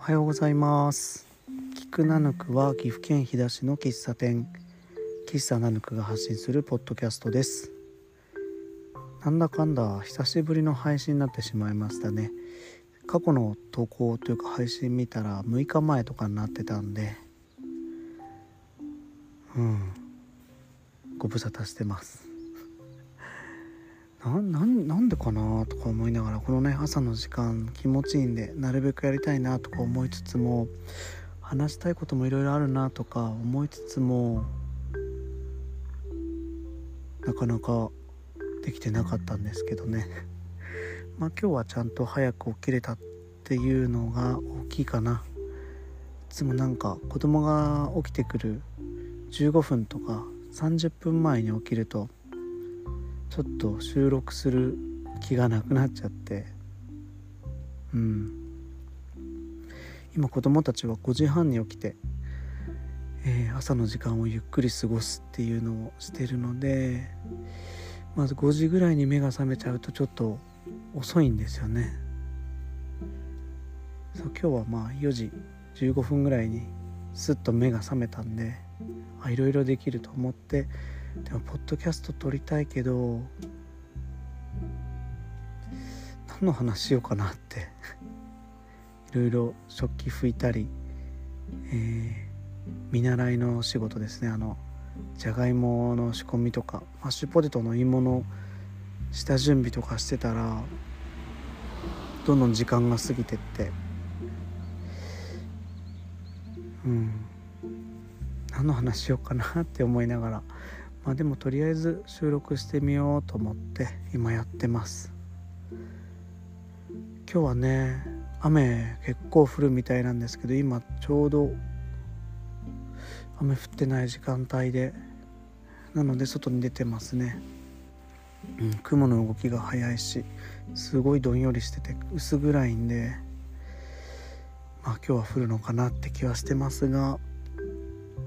おはようございます。菊ナヌクは岐阜県飛騨市の喫茶店。喫茶ナヌクが発信するポッドキャストです。なんだかんだ久しぶりの配信になってしまいましたね。過去の投稿というか配信見たら6日前とかになってたんで。うん。ご無沙汰してます。ななんでかなとか思いながらこのね朝の時間気持ちいいんでなるべくやりたいなとか思いつつも話したいこともいろいろあるなとか思いつつもなかなかできてなかったんですけどね。まあ今日はちゃんと早く起きれたっていうのが大きいかな。いつもなんか子供が起きてくる15分とか30分前に起きるとちょっと収録する気がなくなっちゃって。うん。今子供たちは5時半に起きて、えー、朝の時間をゆっくり過ごすっていうのをしてるのでまず5時ぐらいに目が覚めちゃうとちょっと遅いんですよね。そう今日はまあ4時15分ぐらいにすっと目が覚めたんであいろいろできると思ってでもポッドキャスト撮りたいけど何の話しようかなって。いろいろ食器拭いたり、えー、見習いの仕事ですね。あのじゃがいもの仕込みとかマッシュポテトの芋の下準備とかしてたらどんどん時間が過ぎてって。うん。何の話しようかなって思いながら。まあでもとりあえず収録してみようと思って今やってます。今日はね雨結構降るみたいなんですけど今ちょうど雨降ってない時間帯でなので外に出てますね、うん、雲の動きが速いしすごいどんよりしてて薄暗いんでまあ今日は降るのかなって気はしてますが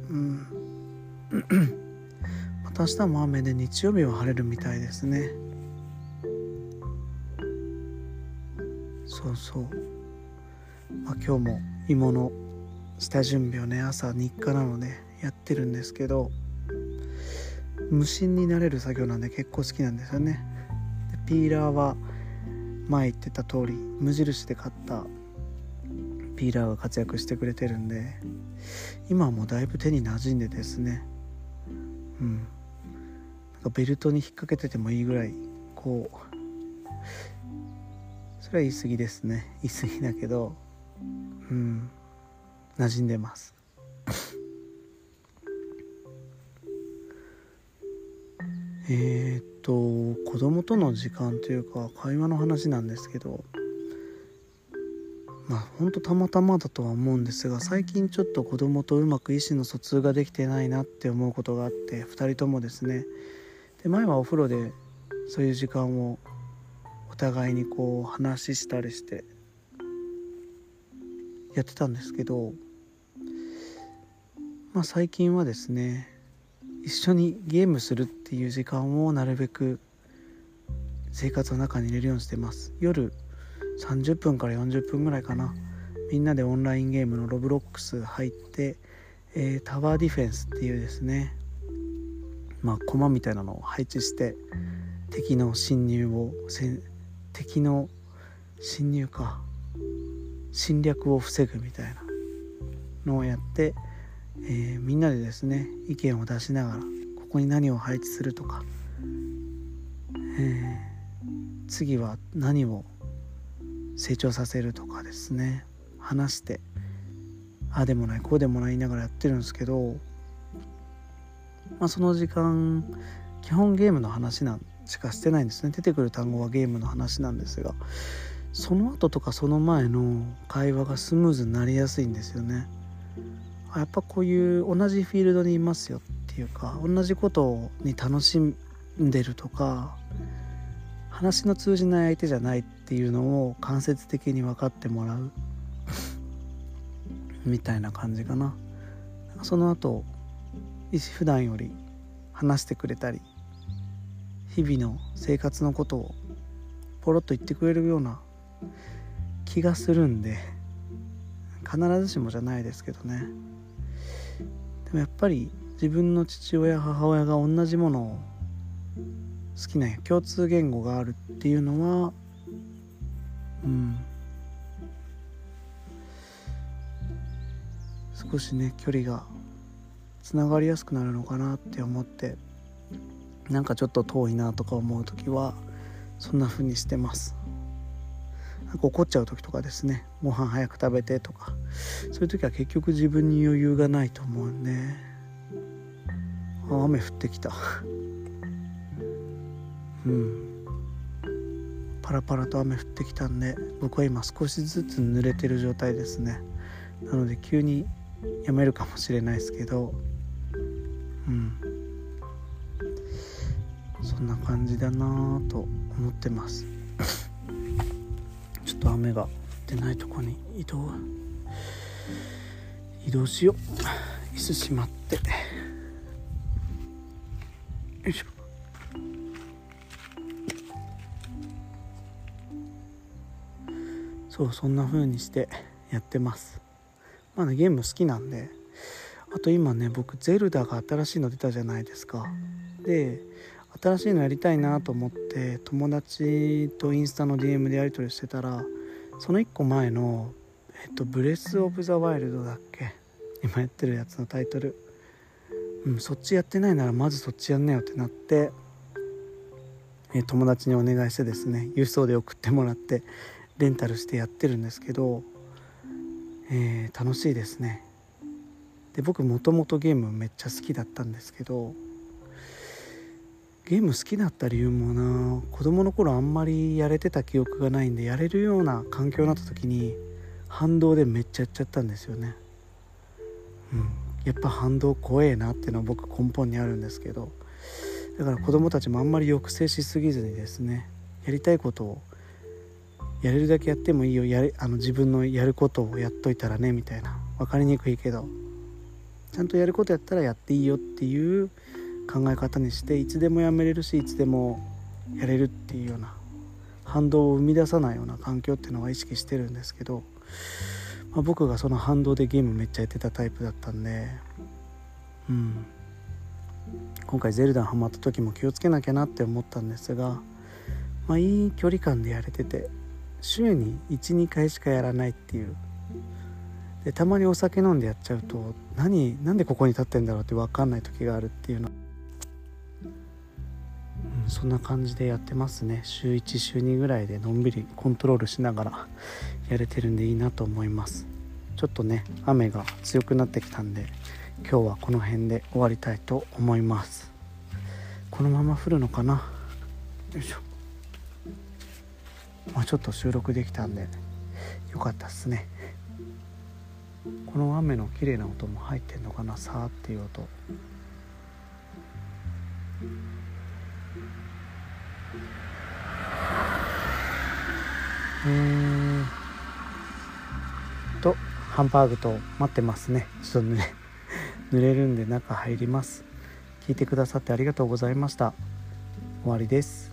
うん。明日も雨で日曜日は晴れるみたいですね。そうそう、まあ、今日も芋の下準備をね朝日課なのでやってるんですけど無心になれる作業なんで結構好きなんですよね。でピーラーは前言ってた通り無印で買ったピーラーが活躍してくれてるんで今はもうだいぶ手に馴染んでですね。うん。ベルトに引っ掛けててもいいぐらいこうそれは言い過ぎですね。言い過ぎだけどうん。馴染んでます。えっと子供との時間というか会話の話なんですけどまあほんとたまたまだとは思うんですが最近ちょっと子供とうまく意思の疎通ができてないなって思うことがあって2人ともですねで前はお風呂でそういう時間をお互いにこう話したりしてやってたんですけどまあ最近はですね一緒にゲームするっていう時間をなるべく生活の中に入れるようにしてます。夜30分から40分ぐらいかな。みんなでオンラインゲームのロブロックス入って、えー、タワーディフェンスっていうですねまあ、駒みたいなのを配置して敵の侵入を敵の侵入か。侵略を防ぐみたいなのをやって、えー、みんなでですね意見を出しながらここに何を配置するとか、えー、次は何を成長させるとかですね。話してああでもないこうでもない言いながらやってるんですけどまあ、その時間基本ゲームの話なんしかしてないんですね。出てくる単語はゲームの話なんですがその後とかその前の会話がスムーズになりやすいんですよね。やっぱこういう同じフィールドにいますよっていうか同じことに楽しんでるとか話の通じない相手じゃないっていうのを間接的に分かってもらうみたいな感じかな。その後普段より話してくれたり日々の生活のことをポロッと言ってくれるような気がするんで必ずしもじゃないですけどね。でもやっぱり自分の父親母親が同じものを好きな共通言語があるっていうのはうん。少しね距離がつながりやすくなるのかなって思ってなんかちょっと遠いなとか思う時はそんな風にしてます。なんか怒っちゃう時とかですね。ご飯早く食べてとか。そういう時は結局自分に余裕がないと思うんで。あ雨降ってきた。うん。パラパラと雨降ってきたんで僕は今少しずつ濡れてる状態ですね。なので急にやめるかもしれないですけどんな感じだなと思ってます。ちょっと雨が降ってないとこに移動移動しよう。椅子しまって。よいしょ。そうそんな風にしてやってます。まあねゲーム好きなんであと今ね僕ゼルダが新しいの出たじゃないですか。で新しいのやりたいなと思って友達とインスタの DM でやり取りしてたらその1個前の「えっと、ブレス・オブ・ザ・ワイルド」だっけ？今やってるやつのタイトル。うんそっちやってないならまずそっちやんなよってなってえ友達にお願いしてですね郵送で送ってもらってレンタルしてやってるんですけど、えー、楽しいですね。で僕もともとゲームめっちゃ好きだったんですけどゲーム好きだった理由もな。子供の頃あんまりやれてた記憶がないんでやれるような環境になった時に反動でめっちゃやっちゃったんですよね。うん。やっぱ反動怖えなっていうのは僕根本にあるんですけど。だから子供たちもあんまり抑制しすぎずにですねやりたいことをやれるだけやってもいいよ。やれあの自分のやることをやっといたらねみたいな。分かりにくいけど。ちゃんとやることやったらやっていいよっていう考え方にしていつでもやめれるしいつでもやれるっていうような反動を生み出さないような環境っていうのは意識してるんですけど、まあ、僕がその反動でゲームめっちゃやってたタイプだったんでうん。今回ゼルダハマった時も気をつけなきゃなって思ったんですがまあいい距離感でやれてて週に12回しかやらないっていう。でたまにお酒飲んでやっちゃうと何なんでここに立ってんだろうって分かんない時があるっていうの、うん、そんな感じでやってますね。週1週2ぐらいでのんびりコントロールしながらやれてるんでいいなと思います。ちょっとね雨が強くなってきたんで今日はこの辺で終わりたいと思います。このまま降るのかな？よいしょ。まあちょっと収録できたんでよかったっすね。この雨の綺麗な音も入ってんのかな？さーっていう音。うんとハンバーグと待ってますね。ちょっとね 濡れるんで中入ります。聞いてくださってありがとうございました。終わりです。